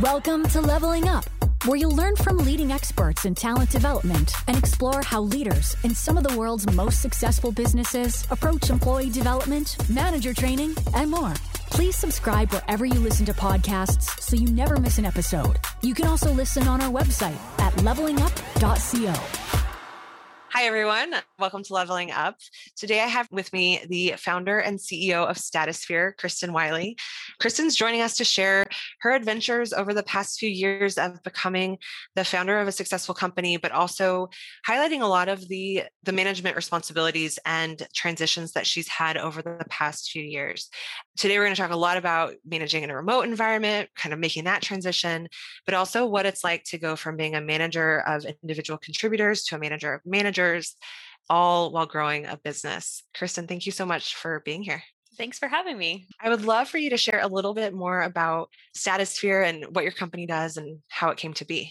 Welcome to Leveling Up, where you'll learn from leading experts in talent development and explore how leaders in some of the world's most successful businesses approach employee development, manager training, and more. Please subscribe wherever you listen to podcasts so you never miss an episode. You can also listen on our website at levelingup.co. Hi, everyone. Welcome to Leveling Up. Today, I have with me the founder and CEO of Statusphere, Kristen Wiley. Kristen's joining us to share her adventures over the past few years of becoming the founder of a successful company, but also highlighting a lot of the, the management responsibilities and transitions that she's had over the past few years. Today, we're going to talk a lot about managing in a remote environment, kind of making that transition, but also what it's like to go from being a manager of individual contributors to a manager of managers all while growing a business. Kristen, thank you so much for being here. Thanks for having me. I would love for you to share a little bit more about Statusphere and what your company does and how it came to be.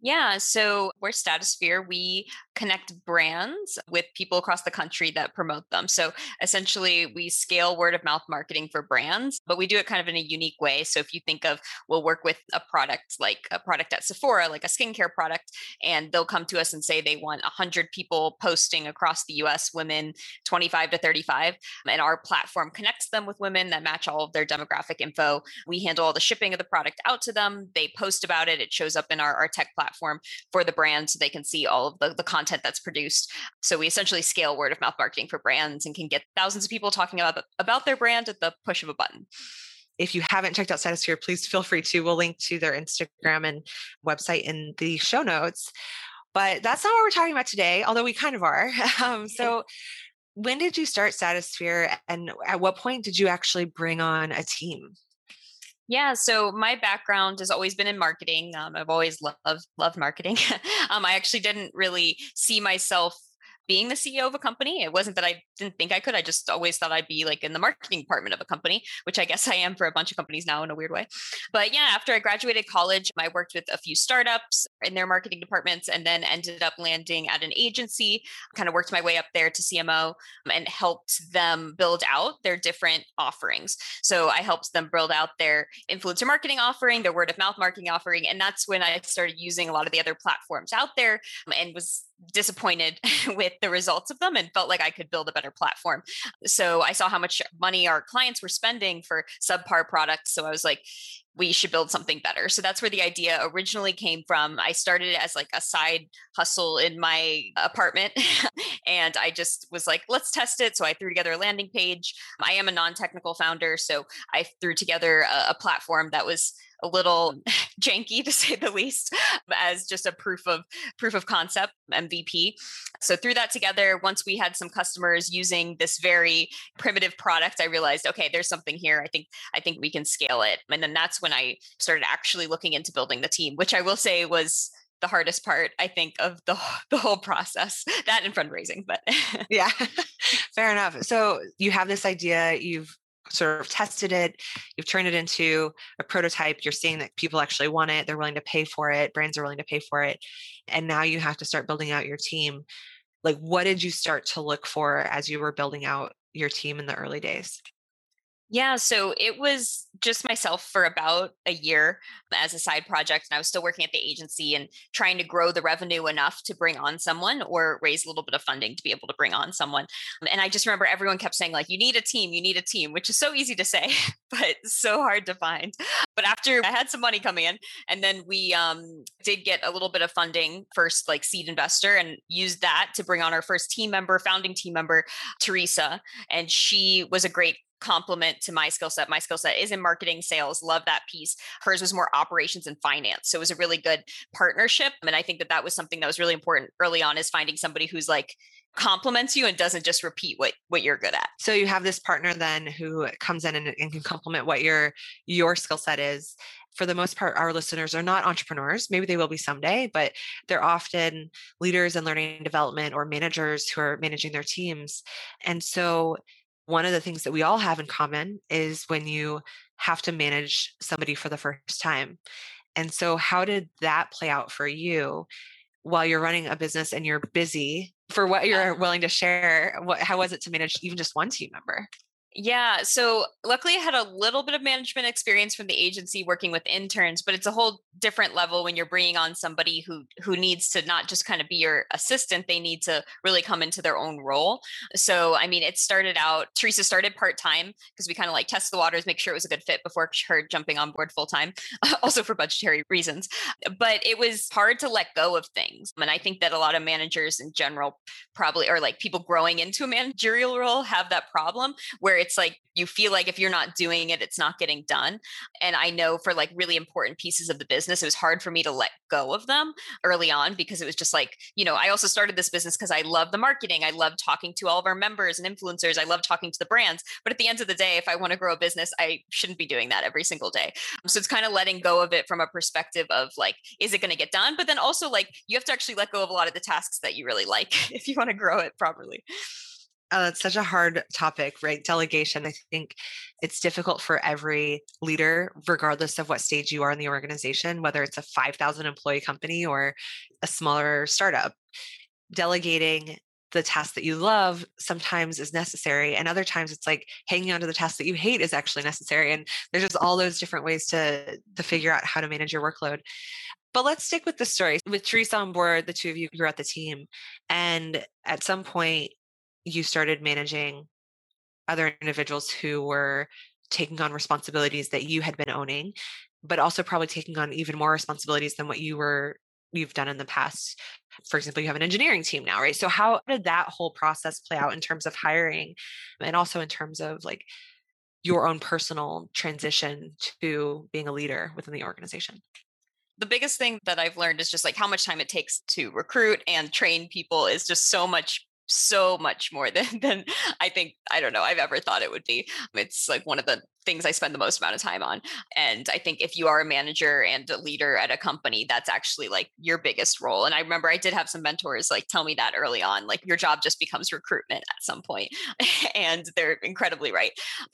Yeah, so we're Statusphere. We connect brands with people across the country that promote them. So essentially, we scale word of mouth marketing for brands, but we do it kind of in a unique way. So if you think of, we'll work with a product like a product at Sephora, like a skincare product, and they'll come to us and say they want 100 people posting across the US, women 25 to 35. And our platform connects them with women that match all of their demographic info. We handle all the shipping of the product out to them. They post about it. It shows up in our, our tech platform for the brand so they can see all of the, the content that's produced. So we essentially scale word of mouth marketing for brands and can get thousands of people talking about, about their brand at the push of a button if you haven't checked out Statusphere, please feel free to. We'll link to their Instagram and website in the show notes. But that's not what we're talking about today, although we kind of are. Um, so, when did you start Statusphere, and at what point did you actually bring on a team? Yeah, so my background has always been in marketing. Um, I've always loved loved marketing. um, I actually didn't really see myself being the CEO of a company. It wasn't that I didn't think I could. I just always thought I'd be like in the marketing department of a company, which I guess I am for a bunch of companies now in a weird way. But yeah, after I graduated college, I worked with a few startups in their marketing departments and then ended up landing at an agency, kind of worked my way up there to CMO and helped them build out their different offerings. So I helped them build out their influencer marketing offering, their word of mouth marketing offering. And that's when I started using a lot of the other platforms out there um, and was disappointed with the results of them and felt like I could build a better platform. So I saw how much money our clients were spending for subpar products. So I was like, we should build something better. So that's where the idea originally came from. I started it as like a side hustle in my apartment and I just was like, let's test it. So I threw together a landing page. I am a non technical founder. So I threw together a, a platform that was a little janky to say the least as just a proof of proof of concept mvp so threw that together once we had some customers using this very primitive product i realized okay there's something here i think i think we can scale it and then that's when i started actually looking into building the team which i will say was the hardest part i think of the, the whole process that and fundraising but yeah fair enough so you have this idea you've sort of tested it, you've turned it into a prototype, you're seeing that people actually want it, they're willing to pay for it, brands are willing to pay for it. And now you have to start building out your team. Like, what did you start to look for as you were building out your team in the early days? Yeah, so it was just myself for about a year as a side project. And I was still working at the agency and trying to grow the revenue enough to bring on someone or raise a little bit of funding to be able to bring on someone. And I just remember everyone kept saying, like, you need a team, you need a team, which is so easy to say, but so hard to find. But after I had some money coming in, and then we um, did get a little bit of funding, first like seed investor, and used that to bring on our first team member, founding team member, Teresa. And she was a great complement to my skill set. My skill set is in marketing, sales, love that piece. Hers was more operations and finance. So it was a really good partnership. And I think that that was something that was really important early on is finding somebody who's like, complements you and doesn't just repeat what what you're good at. So you have this partner then who comes in and, and can complement what your your skill set is. For the most part, our listeners are not entrepreneurs. Maybe they will be someday, but they're often leaders in learning and development or managers who are managing their teams. And so one of the things that we all have in common is when you have to manage somebody for the first time. And so, how did that play out for you while you're running a business and you're busy for what you're willing to share? What, how was it to manage even just one team member? Yeah. So luckily, I had a little bit of management experience from the agency working with interns, but it's a whole different level when you're bringing on somebody who who needs to not just kind of be your assistant; they need to really come into their own role. So, I mean, it started out. Teresa started part time because we kind of like test the waters, make sure it was a good fit before her jumping on board full time, also for budgetary reasons. But it was hard to let go of things, and I think that a lot of managers in general probably, or like people growing into a managerial role, have that problem where it's it's like you feel like if you're not doing it, it's not getting done. And I know for like really important pieces of the business, it was hard for me to let go of them early on because it was just like, you know, I also started this business because I love the marketing. I love talking to all of our members and influencers. I love talking to the brands. But at the end of the day, if I want to grow a business, I shouldn't be doing that every single day. So it's kind of letting go of it from a perspective of like, is it going to get done? But then also like you have to actually let go of a lot of the tasks that you really like if you want to grow it properly. Oh, it's such a hard topic, right? Delegation. I think it's difficult for every leader, regardless of what stage you are in the organization, whether it's a 5,000 employee company or a smaller startup. Delegating the task that you love sometimes is necessary. And other times it's like hanging on to the task that you hate is actually necessary. And there's just all those different ways to, to figure out how to manage your workload. But let's stick with the story. With Teresa on board, the two of you, you're at the team. And at some point, you started managing other individuals who were taking on responsibilities that you had been owning but also probably taking on even more responsibilities than what you were you've done in the past. For example you have an engineering team now right? So how did that whole process play out in terms of hiring and also in terms of like your own personal transition to being a leader within the organization? The biggest thing that I've learned is just like how much time it takes to recruit and train people is just so much so much more than than I think I don't know I've ever thought it would be. It's like one of the things I spend the most amount of time on. And I think if you are a manager and a leader at a company, that's actually like your biggest role. And I remember I did have some mentors like tell me that early on, like your job just becomes recruitment at some point. and they're incredibly right.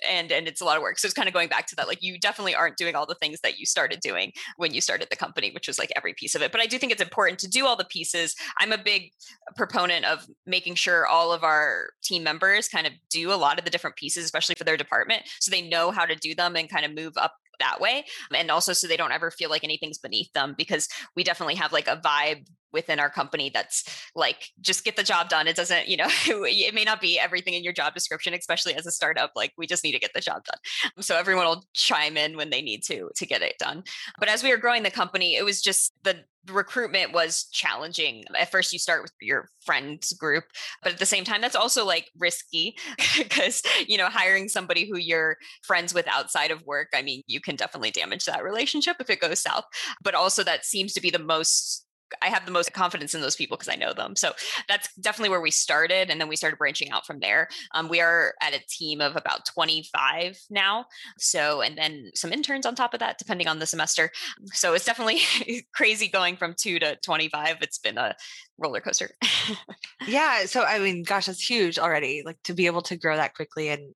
And and it's a lot of work. So it's kind of going back to that. Like you definitely aren't doing all the things that you started doing when you started the company, which was like every piece of it. But I do think it's important to do all the pieces. I'm a big proponent of making sure all of our team members kind of do a lot of the different pieces, especially for their department, so they know how to do them and kind of move up that way and also so they don't ever feel like anything's beneath them because we definitely have like a vibe within our company that's like just get the job done it doesn't you know it may not be everything in your job description especially as a startup like we just need to get the job done um, so everyone will chime in when they need to to get it done but as we were growing the company it was just the recruitment was challenging. At first, you start with your friends group, but at the same time, that's also like risky because, you know, hiring somebody who you're friends with outside of work, I mean, you can definitely damage that relationship if it goes south. But also, that seems to be the most I have the most confidence in those people because I know them. So that's definitely where we started. And then we started branching out from there. Um, we are at a team of about 25 now. So, and then some interns on top of that, depending on the semester. So it's definitely crazy going from two to 25. It's been a roller coaster. yeah. So, I mean, gosh, that's huge already. Like to be able to grow that quickly and,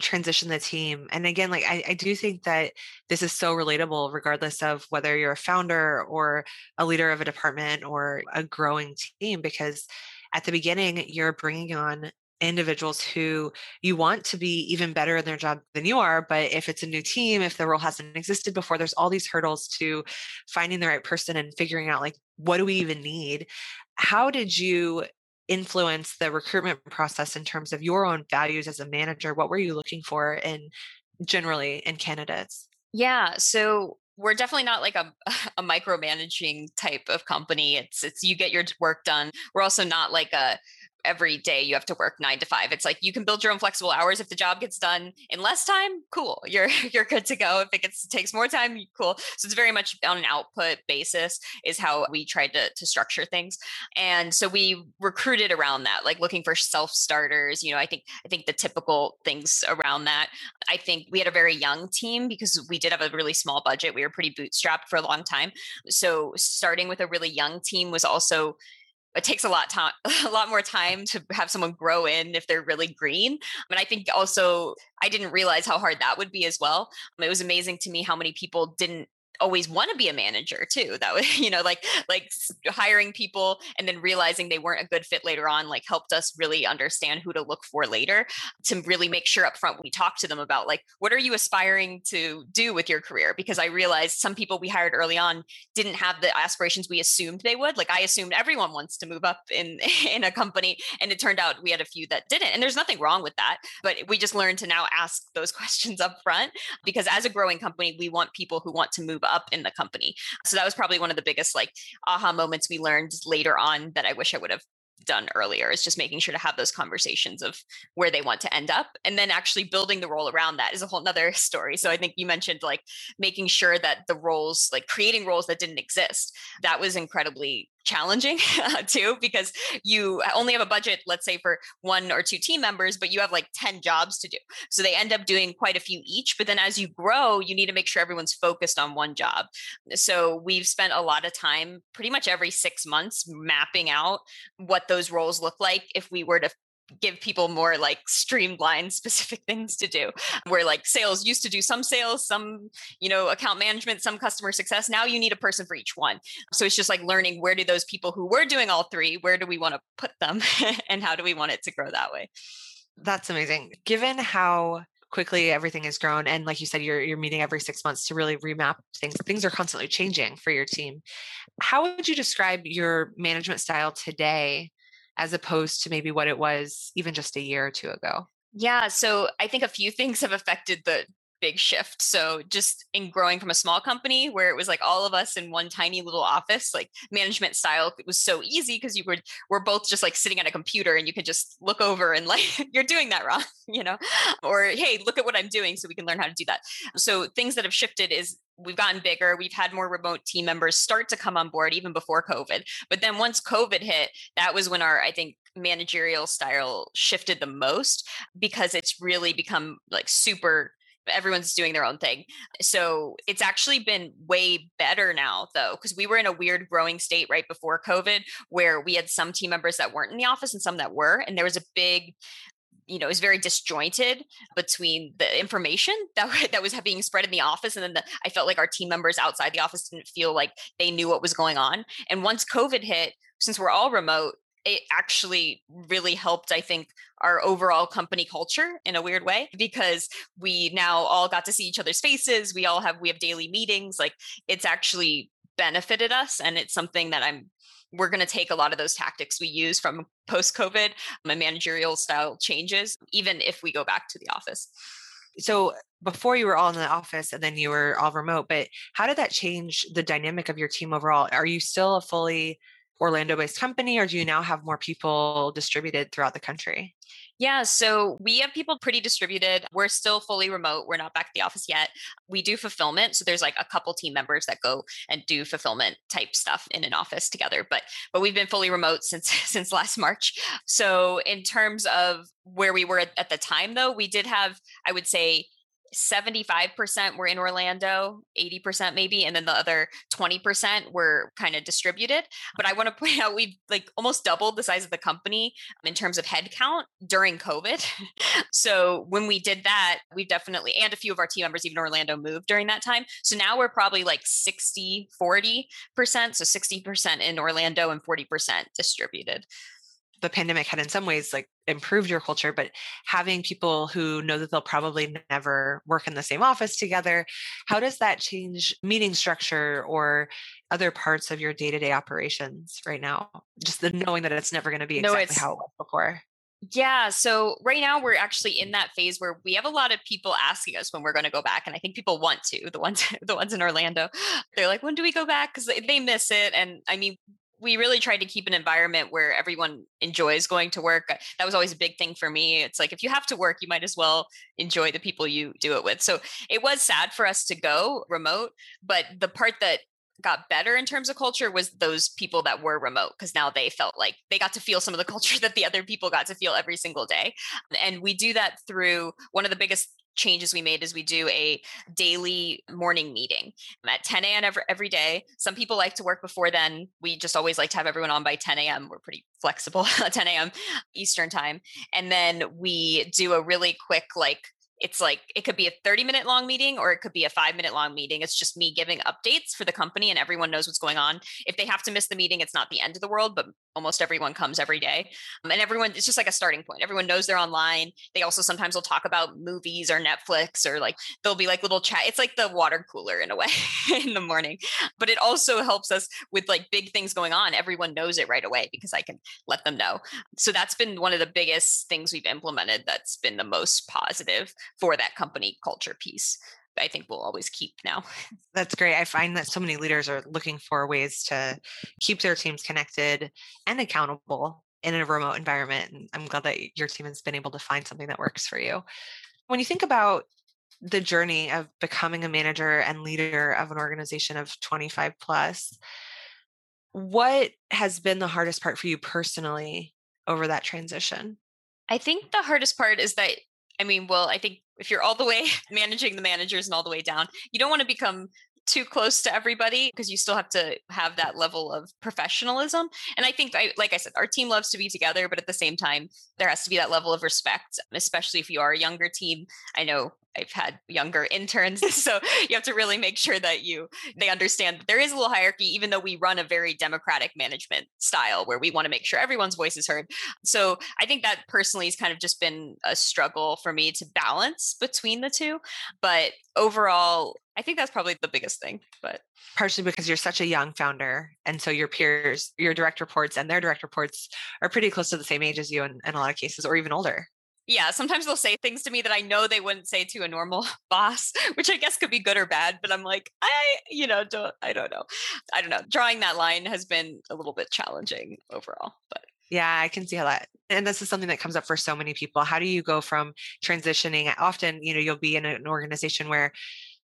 transition the team and again like I, I, do think that this is so relatable regardless of whether you're a founder or a leader of a department or a growing team because at the beginning you're bringing on individuals who you want to be even better in their job than you are but if it's a new team if the role hasn't existed before there's all these hurdles to finding the right person and figuring out like what do we even need? How did you influence the recruitment process in terms of your own values as a manager? What were you looking for in generally in candidates? Yeah, so we're definitely not like a, a micromanaging type of company. It's it's you get your work done. We're also not like a every day you have to work nine to five. It's like you can build your own flexible hours. If the job gets done in less time, cool. You're you're good to go. If it gets takes more time, cool. So it's very much on an output basis is how we tried to to structure things. And so we recruited around that, like looking for self starters. You know, I think I think the typical things around that. I think we had a very young team because we did have a really small budget. We were pretty bootstrapped for a long time. So starting with a really young team was also it takes a lot time a lot more time to have someone grow in if they're really green and i think also i didn't realize how hard that would be as well. It was amazing to me how many people didn't always want to be a manager too that was you know like like hiring people and then realizing they weren't a good fit later on like helped us really understand who to look for later to really make sure up front we talk to them about like what are you aspiring to do with your career? Because i realized some people we hired early on didn't have the aspirations we assumed they would. Like i assumed everyone wants to move up in in a company and it turned out we had a few that didn't and there's nothing wrong with that but we just learned to now ask those questions up front because as a growing company we want people who want to move up in the company. So that was probably one of the biggest like aha moments we learned later on that I wish I would have done earlier is just making sure to have those conversations of where they want to end up and then actually building the role around that is a whole nother story so i think you mentioned like making sure that the roles like creating roles that didn't exist that was incredibly challenging uh, too because you only have a budget let's say for one or two team members but you have like 10 jobs to do. So they end up doing quite a few each but then as you grow you need to make sure everyone's focused on one job. So we've spent a lot of time pretty much every 6 months mapping out what those roles look like if we were to give people more like streamlined specific things to do where like sales used to do some sales some you know account management some customer success now you need a person for each one. So it's just like learning where do those people who were doing all three where do we want to put them and how do we want it to grow that way. That's amazing. Given how quickly everything has grown and like you said you're you're meeting every 6 months to really remap things things are constantly changing for your team. How would you describe your management style today as opposed to maybe what it was even just a year or two ago? Yeah, so I think a few things have affected the big shift. So just in growing from a small company where it was like all of us in one tiny little office, like management style it was so easy because you were we're both just like sitting at a computer and you could just look over and like you're doing that wrong, you know? Or hey, look at what I'm doing so we can learn how to do that. So things that have shifted is we've gotten bigger we've had more remote team members start to come on board even before covid but then once covid hit that was when our i think managerial style shifted the most because it's really become like super everyone's doing their own thing. So it's actually been way better now, though, because we were in a weird growing state right before COVID where we had some team members that weren't in the office and some that were. And there was a big you know, it was very disjointed between the information that that was being spread in the office, and then the, I felt like our team members outside the office didn't feel like they knew what was going on. And once COVID hit, since we're all remote, it actually really helped, I think, our overall company culture in a weird way because we now all got to see each other's faces. We all have we have daily meetings. Like it's actually benefited us, and it's something that I'm we're going to take a lot of those tactics we use from post COVID and managerial style changes, even if we go back to the office. So uh, before you were all in the office and then you were all remote, but how did that change the dynamic of your team overall? Are you still a fully Orlando based company, or do you now have more people distributed throughout the country? Yeah, so we have people pretty distributed. We're still fully remote. We're not back at the office yet. We do fulfillment. So there's like a couple team members that go and do fulfillment type stuff in an office together. But but we've been fully remote since since last March. So in terms of where we were at, the time though, we did have, I would say, 75% were in Orlando, 80% maybe, and then the other 20% were kind of distributed. But I want to point out we've like almost doubled the size of the company in terms of headcount during COVID. so when we did that, we definitely, and a few of our team members, even Orlando, moved during that time. So now we're probably like 60, 40%. So 60% in Orlando and 40% distributed the pandemic had in some ways like improved your culture but having people who know that they'll probably never work in the same office together how does that change meeting structure or other parts of your day-to-day operations right now just the knowing that it's never going to be exactly no, how it was before yeah. So right now we're actually in that phase where we have a lot of people asking us when we're going to go back. And I think people want to, the ones, the ones in Orlando, they're like, when do we go back? Cause they miss it. And I mean, we really tried to keep an environment where everyone enjoys going to work. Uh, that was always a big thing for me. It's like if you have to work, you might as well enjoy the people you do it with. So it was sad for us to go remote, but the part that got better in terms of culture was those people that were remote because now they felt like they got to feel some of the culture that the other people got to feel every single day. And we do that through one of the biggest changes we made is we do a daily morning meeting at 10 a.m. Every, every day. Some people like to work before then. We just always like to have everyone on by 10 a.m. We're pretty flexible at 10 a.m. Eastern time. And then we do a really quick, like, it's like it could be a 30 minute long meeting or it could be a five minute long meeting. It's just me giving updates for the company and everyone knows what's going on. If they have to miss the meeting, it's not the end of the world, but almost everyone comes every day. Um, and everyone, it's just like a starting point. Everyone knows they're online. They also sometimes will talk about movies or Netflix or like there'll be like little chat. It's like the water cooler in a way in the morning. But it also helps us with like big things going on. Everyone knows it right away because I can let them know. So that's been one of the biggest things we've implemented that's been the most positive for that company culture piece. I think we'll always keep now. That's great. I find that so many leaders are looking for ways to keep their teams connected and accountable in a remote environment. And I'm glad that your team has been able to find something that works for you. When you think about the journey of becoming a manager and leader of an organization of 25 plus, what has been the hardest part for you personally over that transition? I think the hardest part is that I mean, well, I think if you're all the way managing the managers and all the way down, you don't want to become too close to everybody because you still have to have that level of professionalism. And I think, I, like I said, our team loves to be together, but at the same time, there has to be that level of respect, especially if you are a younger team. I know I've had younger interns, so you have to really make sure that you they understand that there is a little hierarchy, even though we run a very democratic management style where we want to make sure everyone's voice is heard. So I think that personally has kind of just been a struggle for me to balance between the two. But overall, I think that's probably the biggest thing. But partially because you're such a young founder, and so your peers, your direct reports, and their direct reports are pretty close to the same age as you in, in a lot of cases, or even older yeah, sometimes they'll say things to me that I know they wouldn't say to a normal boss, which I guess could be good or bad, but I'm like, I, you know, don't, I don't know. I don't know. Drawing that line has been a little bit challenging overall, but yeah, I can see how that. And this is something that comes up for so many people. How do you go from transitioning? Often, you know, you'll be in an organization where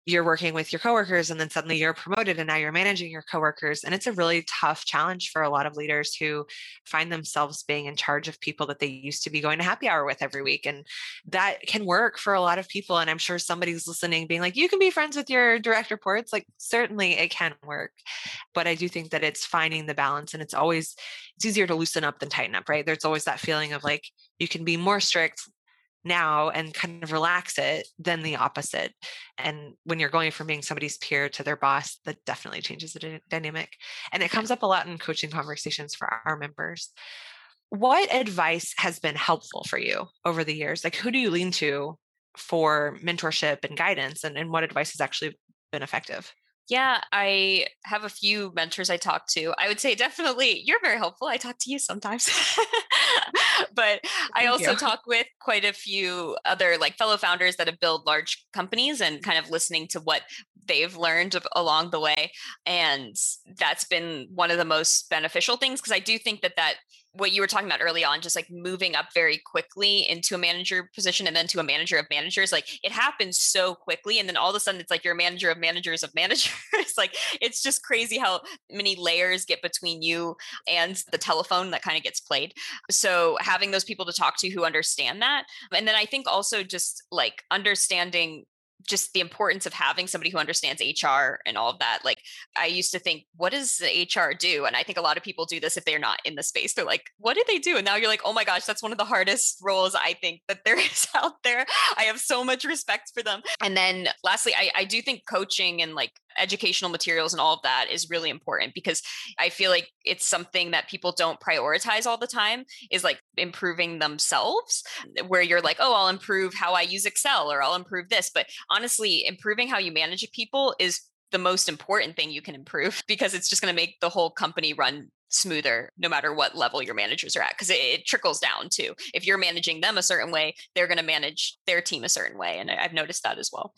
you're working with your coworkers and then suddenly you're promoted and now you're managing your coworkers and it's a really tough challenge for a lot of leaders who find themselves being in charge of people that they used to be going to happy hour with every week and that can work for a lot of people and i'm sure somebody's listening being like you can be friends with your direct reports like certainly it can work but i do think that it's finding the balance and it's always it's easier to loosen up than tighten up right? There's always that feeling of like you can be more strict now and kind of relax it than the opposite. And when you're going from being somebody's peer to their boss, that definitely changes the d- dynamic. And it comes up a lot in coaching conversations for our members. What advice has been helpful for you over the years? Like, who do you lean to for mentorship and guidance? And, and what advice has actually been effective? Yeah, I have a few mentors I talk to. I would say definitely you're very helpful. I talk to you sometimes. but I also you. talk with quite a few other like fellow founders that have built large companies and kind of listening to what they've learned along the way and that's been one of the most beneficial things because I do think that that what you were talking about early on, just like moving up very quickly into a manager position and then to a manager of managers, like it happens so quickly. And then all of a sudden it's like you're a manager of managers of managers. like it's just crazy how many layers get between you and the telephone that kind of gets played. So having those people to talk to who understand that. And then I think also just like understanding just the importance of having somebody who understands HR and all of that. Like I used to think, what does the HR do? And I think a lot of people do this if they're not in the space. They're like, what do they do? And now you're like, oh my gosh, that's one of the hardest roles I think that there is out there. I have so much respect for them. And then lastly, I, I do think coaching and like educational materials and all of that is really important because I feel like it's something that people don't prioritize all the time is like improving themselves where you're like, oh, I'll improve how I use Excel or I'll improve this. But honestly, improving how you manage people is the most important thing you can improve because it's just going to make the whole company run smoother no matter what level your managers are at because it, it, trickles down too if you're managing them a certain way they're going to manage their team a certain way and i've noticed that as well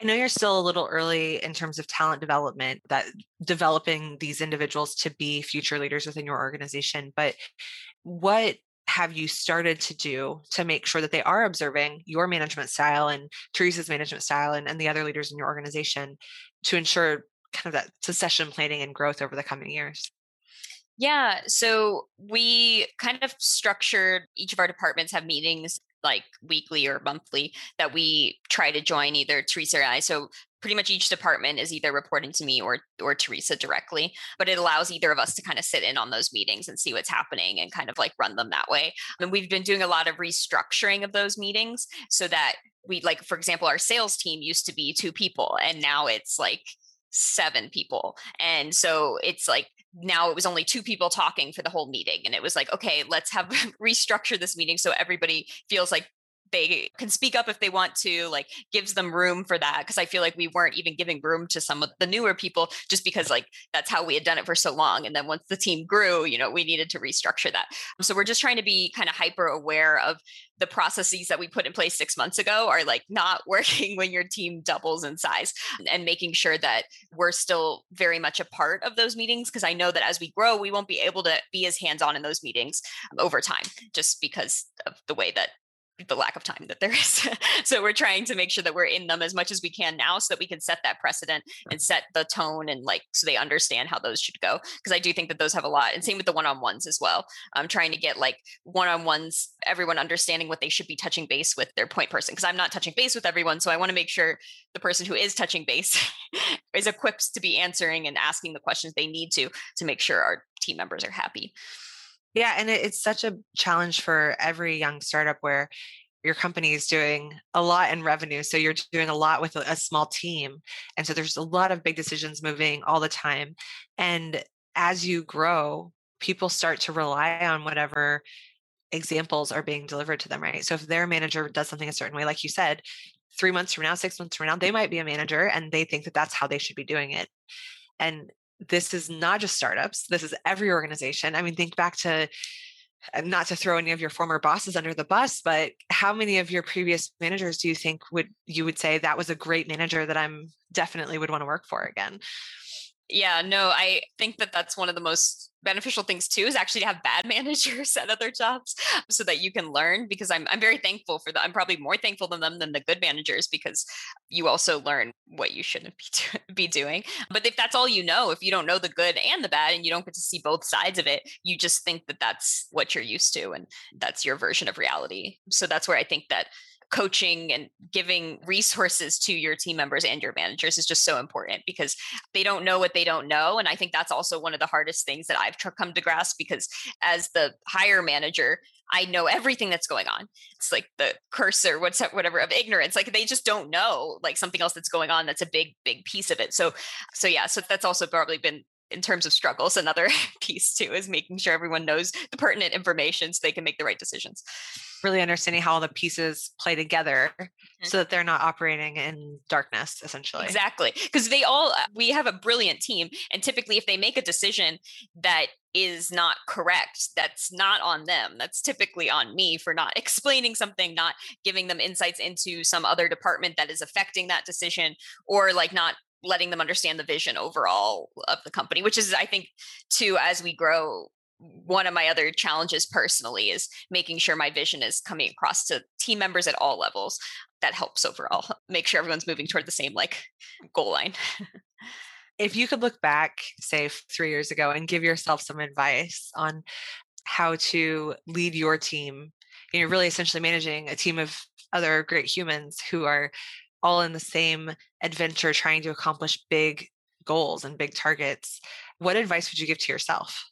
I know you're still a little early in terms of talent development, that developing these individuals to be future leaders within your organization, but what have you started to do to make sure that they are observing your management style and Teresa's management style and, and the other leaders in your organization to ensure kind of that succession planning and growth over the coming years? Yeah, so we kind of structured each of our departments have meetings like weekly or monthly that we try to join either Teresa or I. So pretty much each department is either reporting to me or or Teresa directly, but it allows either of us to kind of sit in on those meetings and see what's happening and kind of like run them that way. And we've been doing a lot of restructuring of those meetings so that we like for example our sales team used to be two people and now it's like seven people. And so it's like now it was only two people talking for the whole meeting and it was like okay let's have restructure this meeting so everybody feels like they can speak up if they want to like gives them room for that because i feel like we weren't even giving room to some of the newer people just because like that's how we had done it for so long and then once the team grew you know we needed to restructure that. So we're just trying to be kind of hyper aware of the processes that we put in place six months ago are like not working when your team doubles in size and making sure that we're still very much a part of those meetings because i know that as we grow we won't be able to be as hands on in those meetings over time just because of the way that the lack of time that there is. so we're trying to make sure that we're in them as much as we can now so that we can set that precedent and set the tone and like so they understand how those should go. Because I do think that those have a lot. And same with the one-on-ones as well. I'm trying to get like one-on-ones, everyone understanding what they should be touching base with their point person. Because I'm not touching base with everyone. So I want to make sure the person who is touching base is equipped to be answering and asking the questions they need to to make sure our team members are happy. Yeah, and it's such a challenge for every young startup where your company is doing a lot in revenue. So you're doing a lot with a, a small team. And so there's a lot of big decisions moving all the time. And as you grow, people start to rely on whatever examples are being delivered to them, right? So if their manager does something a certain way, like you said, three months from now, six months from now, they might be a manager and they think that that's how they should be doing it. And this is not just startups, this is every organization. I mean, think back to not to throw any of your former bosses under the bus, but how many of your previous managers do you think would you would say that was a great manager that I'm definitely would want to work for again? Yeah, no, I think that that's one of the most beneficial things too is actually to have bad managers at other jobs so that you can learn because I'm I'm very thankful for that. I'm probably more thankful than them than the good managers because you also learn what you shouldn't be do- be doing. But if that's all you know, if you don't know the good and the bad and you don't get to see both sides of it, you just think that that's what you're used to and that's your version of reality. So that's where I think that coaching and giving resources to your team members and your managers is just so important because they don't know what they don't know and i think that's also one of the hardest things that i've come to grasp because as the higher manager I know everything that's going on. It's like the cursor, what's whatever of ignorance. Like they just don't know like something else that's going on. That's a big, big piece of it. So, so yeah. So that's also probably been in terms of struggles. Another piece too is making sure everyone knows the pertinent information so they can make the right decisions really understanding how all the pieces play together mm-hmm. so that they're not operating in darkness essentially exactly because they all uh, we have a brilliant team and typically if they make a decision that is not correct that's not on them that's typically on me for not explaining something not giving them insights into some other department that is affecting that decision or like not letting them understand the vision overall of the company which is i think too as we grow one of my other challenges personally is making sure my vision is coming across to team members at all levels. That helps overall make sure everyone's moving toward the same like goal line. If you could look back say 3 years ago and give yourself some advice on how to lead your team you know really essentially managing a team of other great humans who are all in the same adventure trying to accomplish big goals and big targets what advice would you give to yourself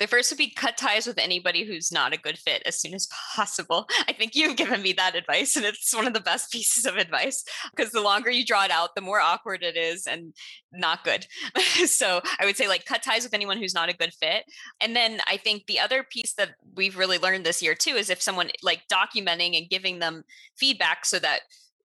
the first would be cut ties with anybody who's not a good fit as soon as possible. I think you've given me that advice, and it's one of the best pieces of advice because the longer you draw it out, the more awkward it is and not good. so I would say, like, cut ties with anyone who's not a good fit. And then I think the other piece that we've really learned this year, too, is if someone like documenting and giving them feedback so that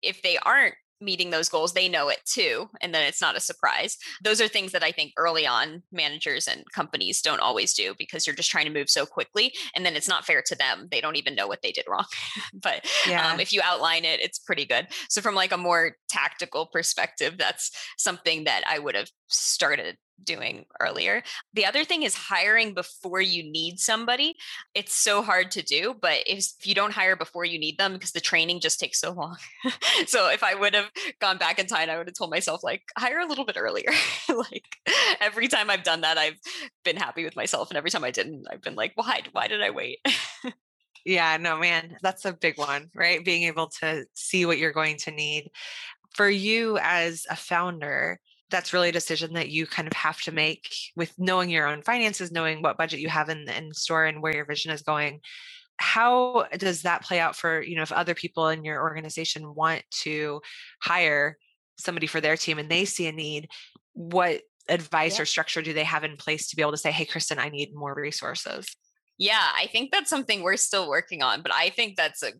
if they aren't meeting those goals they know it too and then it's not a surprise. Those are things that i think early on managers and companies don't always do because you're just trying to move so quickly and then it's not fair to them they don't even know what they did wrong. But um, yeah. um, if you outline it it's pretty good. So from like a more tactical perspective that's something that i would have started doing earlier. The other thing is hiring before you need somebody. It's so hard to do, but if, if you don't hire before you need them because the training just takes so long. so if I would have gone back in time, I would have told myself like hire a little bit earlier. like every time I've done that, I've been happy with myself and every time I didn't, I've been like, why why did I wait? yeah, no man, that's a big one, right? Being able to see what you're going to need For you as a founder, that's really a decision that you kind of have to make with knowing your own finances, knowing what budget you have in, in store and where your vision is going. How does that play out for, you know, if other people in your organization want to hire somebody for their team and they see a need, what advice yeah. or structure do they have in place to be able to say, hey, Kristen, I need more resources? Yeah, I think that's something we're still working on, but I think that's a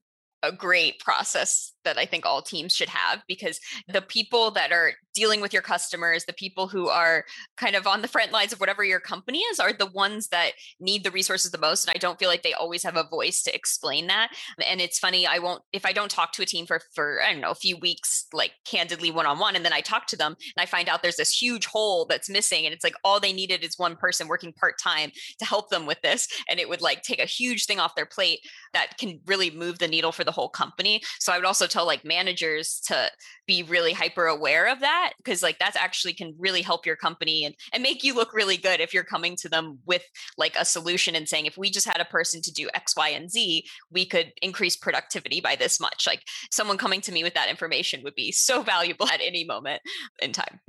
a great process that I think all teams should have because the people that are dealing with your customers, the people who are kind of on the front lines of whatever your company is, are the ones that need the resources the most. And I don't feel like they always have a voice to explain that. And it's funny, I won't, if I don't talk to a team for, for I don't know, a few weeks, like candidly one on one, and then I talk to them and I find out there's this huge hole that's missing. And it's like all they needed is one person working part time to help them with this. And it would like take a huge thing off their plate that can really move the needle for the whole company. So I would also tell like managers to be really hyper aware of that because like that's actually can really help your company and, and make you look really good if you're coming to them with like a solution and saying if we just had a person to do x y and z we could increase productivity by this much like someone coming to me with that information would be so valuable at any moment in time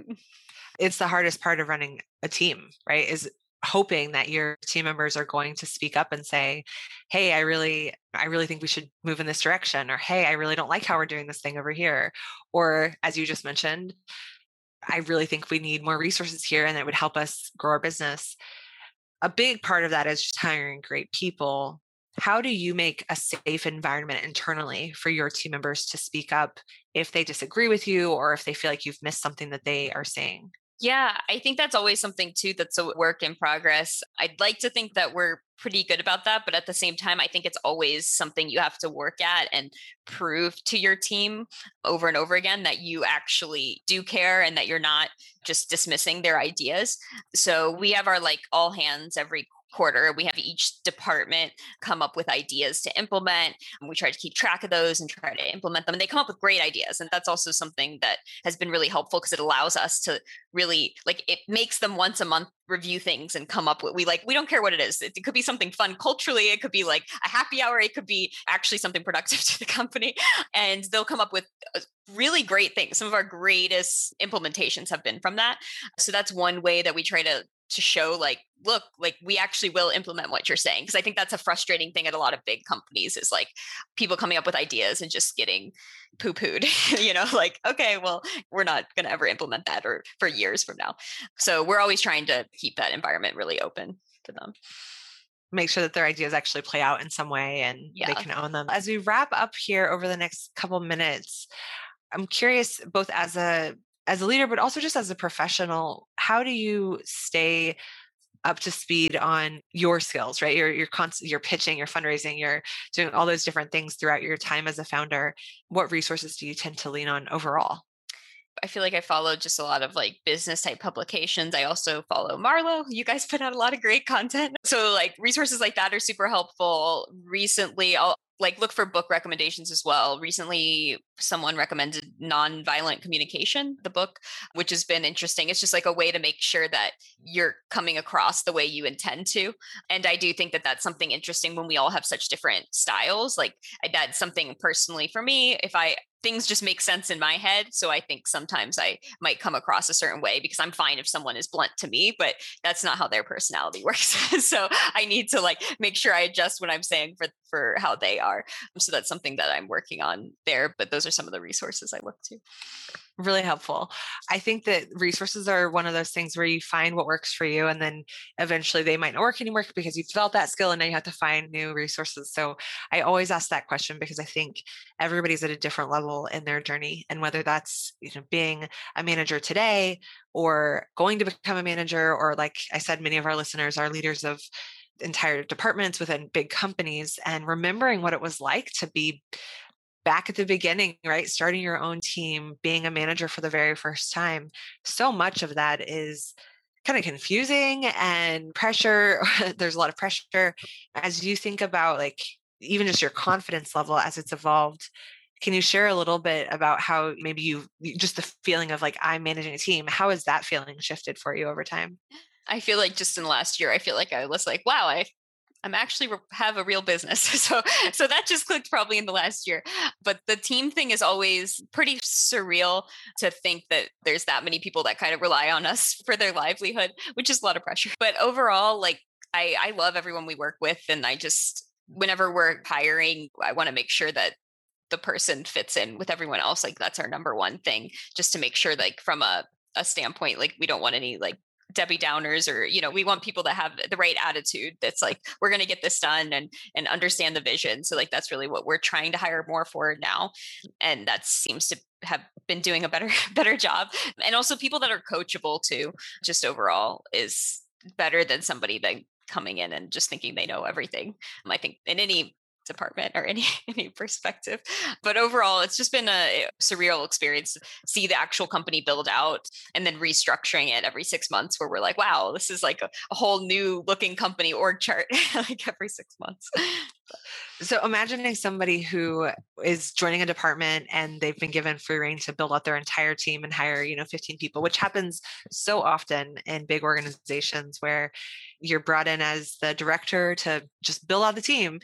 it's the hardest part of running a team right is hoping that your team members are going to speak up and say hey i really i really think we should move in this direction or hey i really don't like how we're doing this thing over here or as you just mentioned i really think we need more resources here and it would help us grow our business. A big part of that is just hiring great people. How do you make a safe environment internally for your team members to speak up if they disagree with you or if they feel like you've missed something that they are saying yeah, I think that's always something too that's a work in progress. I'd like to think that we're pretty good about that, but at the same time, I think it's always something you have to work at and prove to your team over and over again that you actually do care and that you're not just dismissing their ideas. So we have our like all hands every quarter. We have each department come up with ideas to implement. And we try to keep track of those and try to implement them. And they come up with great ideas. And that's also something that has been really helpful because it allows us to really like it makes them once a month review things and come up with we like we don't care what it is it, it, could be something fun culturally it could be like a happy hour it could be actually something productive to the company and they'll come up with uh, really great things some of our greatest implementations have been from that so that's one way that we try to to show like look like we actually will implement what you're saying because i think that's a frustrating thing at a lot of big companies is like people coming up with ideas and just getting poo-pooed you know like okay well we're not going to ever implement that or for years from now. So we're always trying to keep that environment really open to them. Make sure that their ideas actually play out in some way and yeah. they can own them. As we wrap up here over the next couple minutes i'm curious both as a as a leader, but also just as a professional, how do you stay up to speed on your skills, right? You're you're constant, you're pitching, you're fundraising, you're doing all those different things throughout your time as a founder. What resources do you tend to lean on overall? I feel like I follow just a lot of like business type publications. I also follow Marlo. You guys put out a lot of great content. So like resources like that are super helpful. Recently, I'll like look for book recommendations as well. Recently, someone recommended Nonviolent Communication, the book, which has been interesting. It's just like a way to make sure that you're coming across the way you intend to. And I do think that that's something interesting when we all have such different styles. Like that's something personally for me. If I things just make sense in my head. So I think sometimes I might come across a certain way because I'm fine if someone is blunt to me, but that's not how their personality works. so I need to like make sure I adjust what I'm saying for for how they are. So that's something that I'm working on there. But those are some of the resources I look to really helpful. I think that resources are one of those things where you find what works for you, and then eventually they might not work anymore because you've developed that skill and now you have to find new resources. So I always ask that question because I think everybody's at a different level in their journey. And whether that's you know being a manager today or going to become a manager, or like I said, many of our listeners are leaders of entire departments within big companies and remembering what it was like to be back at the beginning, right? Starting your own team, being a manager for the very first time. So much of that is kind of confusing and pressure. There's a lot of pressure as you think about like even just your confidence level as it's evolved. Can you share a little bit about how maybe you just the feeling of like I'm managing a team? How has that feeling shifted for you over time? I feel like just in the last year, I feel like I was like, wow, I I'm actually have a real business. So so that just clicked probably in the last year. But the team thing is always pretty surreal to think that there's that many people that kind of rely on us for their livelihood, which is a lot of pressure. But overall, like I I love everyone we work with and I just whenever we're hiring, I want to make sure that the person fits in with everyone else. Like that's our number one thing, just to make sure like from a a standpoint like we don't want any like debbie downers or you know we want people that have the right attitude that's like we're going to get this done and and understand the vision so like that's really what we're trying to hire more for now and that seems to have been doing a better better job and also people that are coachable too just overall is better than somebody that coming in and just thinking they know everything i think in any department or any any perspective but overall it's just been a eh, surreal experience to see the actual company build out and then restructuring it every six months where we're like wow this is like a, a whole new looking company org chart like every six months so imagining somebody who is joining a department and they've been given free reign to build out their entire team and hire, you know, 15 people, which happens so often in big organizations where you're brought in as the director to just build out the team.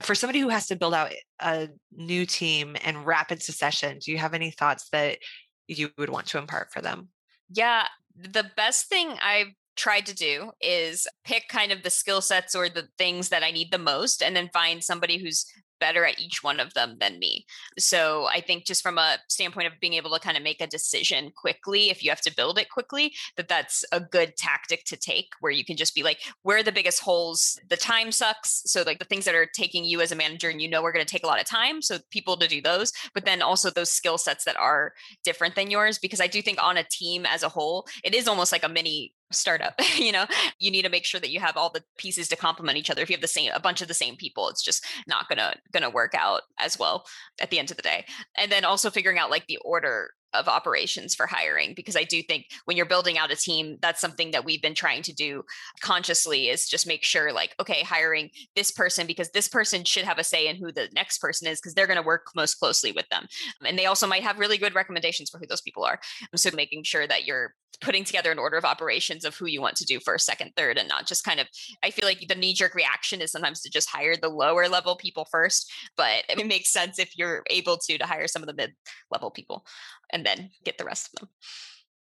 For somebody who has to build out a new team in rapid succession, do you have any thoughts that you would want to impart for them? Yeah, the best thing I've tried to do is pick kind of the skill sets or the things that I need the most and then find somebody who's better at each one of them than me. So I think just from a standpoint of being able to kind of make a decision quickly, if you have to build it quickly, that that's a good tactic to take where you can just be like, where are the biggest holes? The time sucks. So like the things that are taking you as a manager and you know we're going to take a lot of time. So people to do those, but then also those skill sets that are different than yours, because I do think on a team as a whole, it is almost like a mini startup you know? You need to make sure that you have all the pieces to complement each other. If you have the same a bunch of the same people it's just not gonna gonna work out as well at the end of the day. And then also figuring out like the order of operations for hiring because I do think when you're building out a team, that's something that we've been trying to do consciously is just make sure like, okay, hiring this person because this person should have a say in who the next person is because they're going to work most closely with them. And they also might have really good recommendations for who those people are. So making sure that you're putting together an order of operations of who you want to do first, second, third, and not just kind of. I feel like the knee jerk reaction is sometimes to just hire the lower level people first, but it makes sense if you're able to to hire some of the mid level people and then get the rest of them.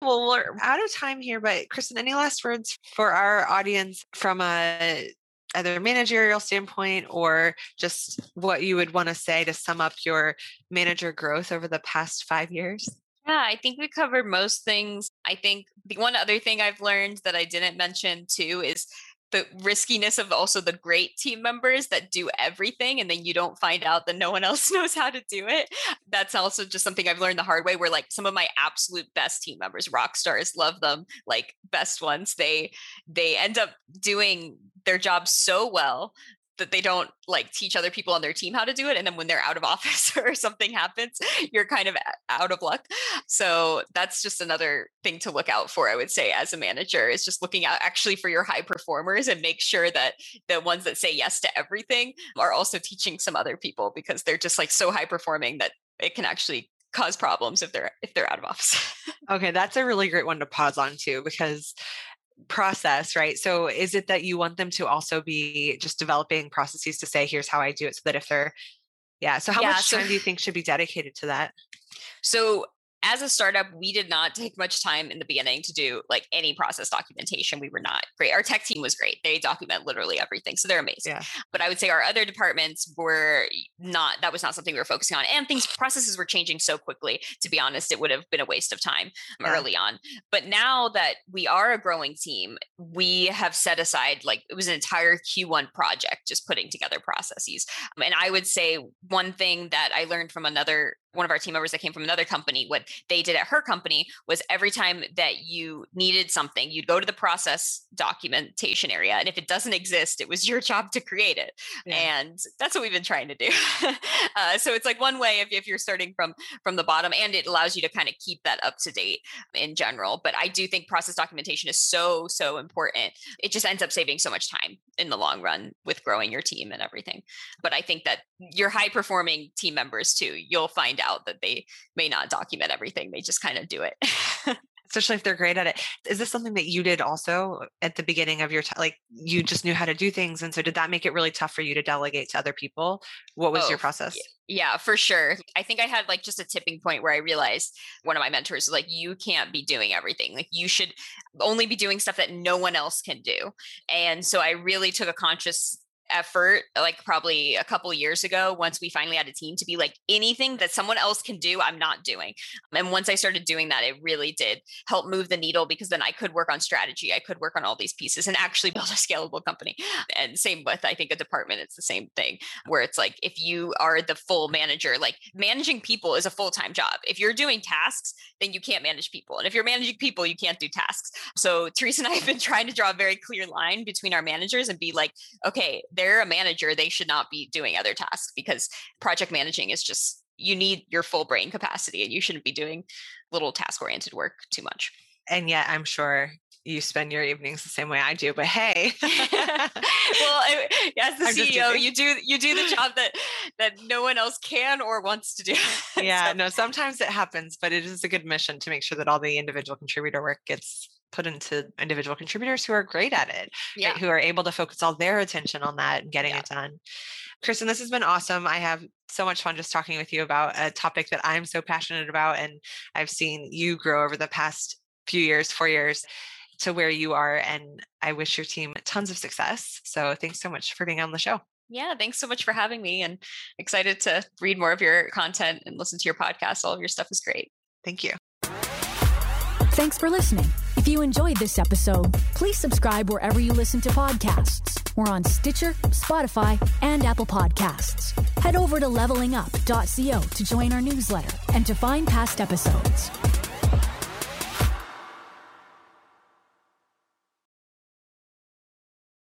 Well, we're out of time here, but Kristen, any last words for our audience from a either managerial standpoint or just what you would want to say to sum up your manager growth over the past five years? Yeah, I think we covered most things. I think the one other thing I've learned that I didn't mention too is the riskiness of also the great team members that do everything and then you don't find out that no one else knows how to do it. That's also just something i've learned the hard way where like some of my absolute best team members rock stars love them like best ones. They they end up doing their job so well that they don't like teach other people on their team how to do it and then when they're out of office or something happens you're kind of out of luck. So that's just another thing to look out for i would say as a manager is just looking out actually for your high performers and make sure that the ones that say yes to everything are also teaching some other people because they're just like so high performing that it can actually cause problems if they're if they're out of office. Okay that's a really great one to pause on too because process, right? So is it that you want them to also be just developing processes to say, here's how I do it so that if they're, yeah. So how yeah, much time do you think should be dedicated to that? So as a startup, we did not take much time in the beginning to do like any process documentation. We were not great. Our tech team was great. They document literally everything. So they're amazing. Yeah. But I would say our other departments were not, that was not something we were focusing on. And things, processes were changing so quickly. To be honest, it would have been a waste of time yeah. early on. But now that we are a growing team, we have set aside like it was an entire Q1 project just putting together processes. And I would say one thing that I learned from another one of our team members that came from another company what they did at her company was every time that you needed something you'd go to the process documentation area and if it doesn't exist it was your job to create it. Yeah. and that's what we've been trying to do. Uh, so it's like one way if, if you're starting from from the bottom and it allows you to kind of keep that up to date in general but i do think process documentation is so so important. It just ends up saving so much time in the long run with growing your team and everything. But i think that your high performing team members too you'll find out that they may not document everything they just kind of do it especially if they're great at it. Is this something that you did also at the beginning of your time? Like you just knew how to do things. And so did that make it really tough for you to delegate to other people? What was oh, your process? Yeah, for sure. I think I had like just a tipping point where I realized one of my mentors was like, you can't be doing everything. Like you should only be doing stuff that no one else can do. And so I really took a conscious effort like probably a couple years ago once we finally had a team to be like anything that someone else can do i'm not doing. And once i started doing that it really did help move the needle because then i could work on strategy i could work on all these pieces and actually build a scalable company. And same with i think a department it's the same thing where it's like if you are the full manager like managing people is a full-time job. If you're doing tasks then you can't manage people and if you're managing people you can't do tasks. So teresa and i have been trying to draw a very clear line between our managers and be like okay they're a manager, they should not be doing other tasks because project managing is just you need your full brain capacity and you shouldn't be doing little task oriented work too much. And yet I'm sure you spend your evenings the same way I do, but hey. well, as the I'm CEO, you do you do the job that that no one else can or wants to do. yeah, so. no, sometimes it happens, but it is a good mission to make sure that all the individual contributor work gets put into individual contributors who are great at it, yeah. right? who are able to focus all their attention on that and getting yeah. it done. Kristen, this has been awesome. I have so much fun just talking with you about a topic that I'm so passionate about. And I've seen you grow over the past few years, four years to where you are. And I wish your team tons of success. So thanks so much for being on the show. Yeah, thanks so much for having me and excited to read more of your content and listen to your podcast. All of your stuff is great. Thank you. Thanks for listening. If you enjoyed this episode, please subscribe wherever you listen to podcasts. We're on Stitcher, Spotify, and Apple Podcasts. Head over to levelingup.co to join our newsletter and to find past episodes.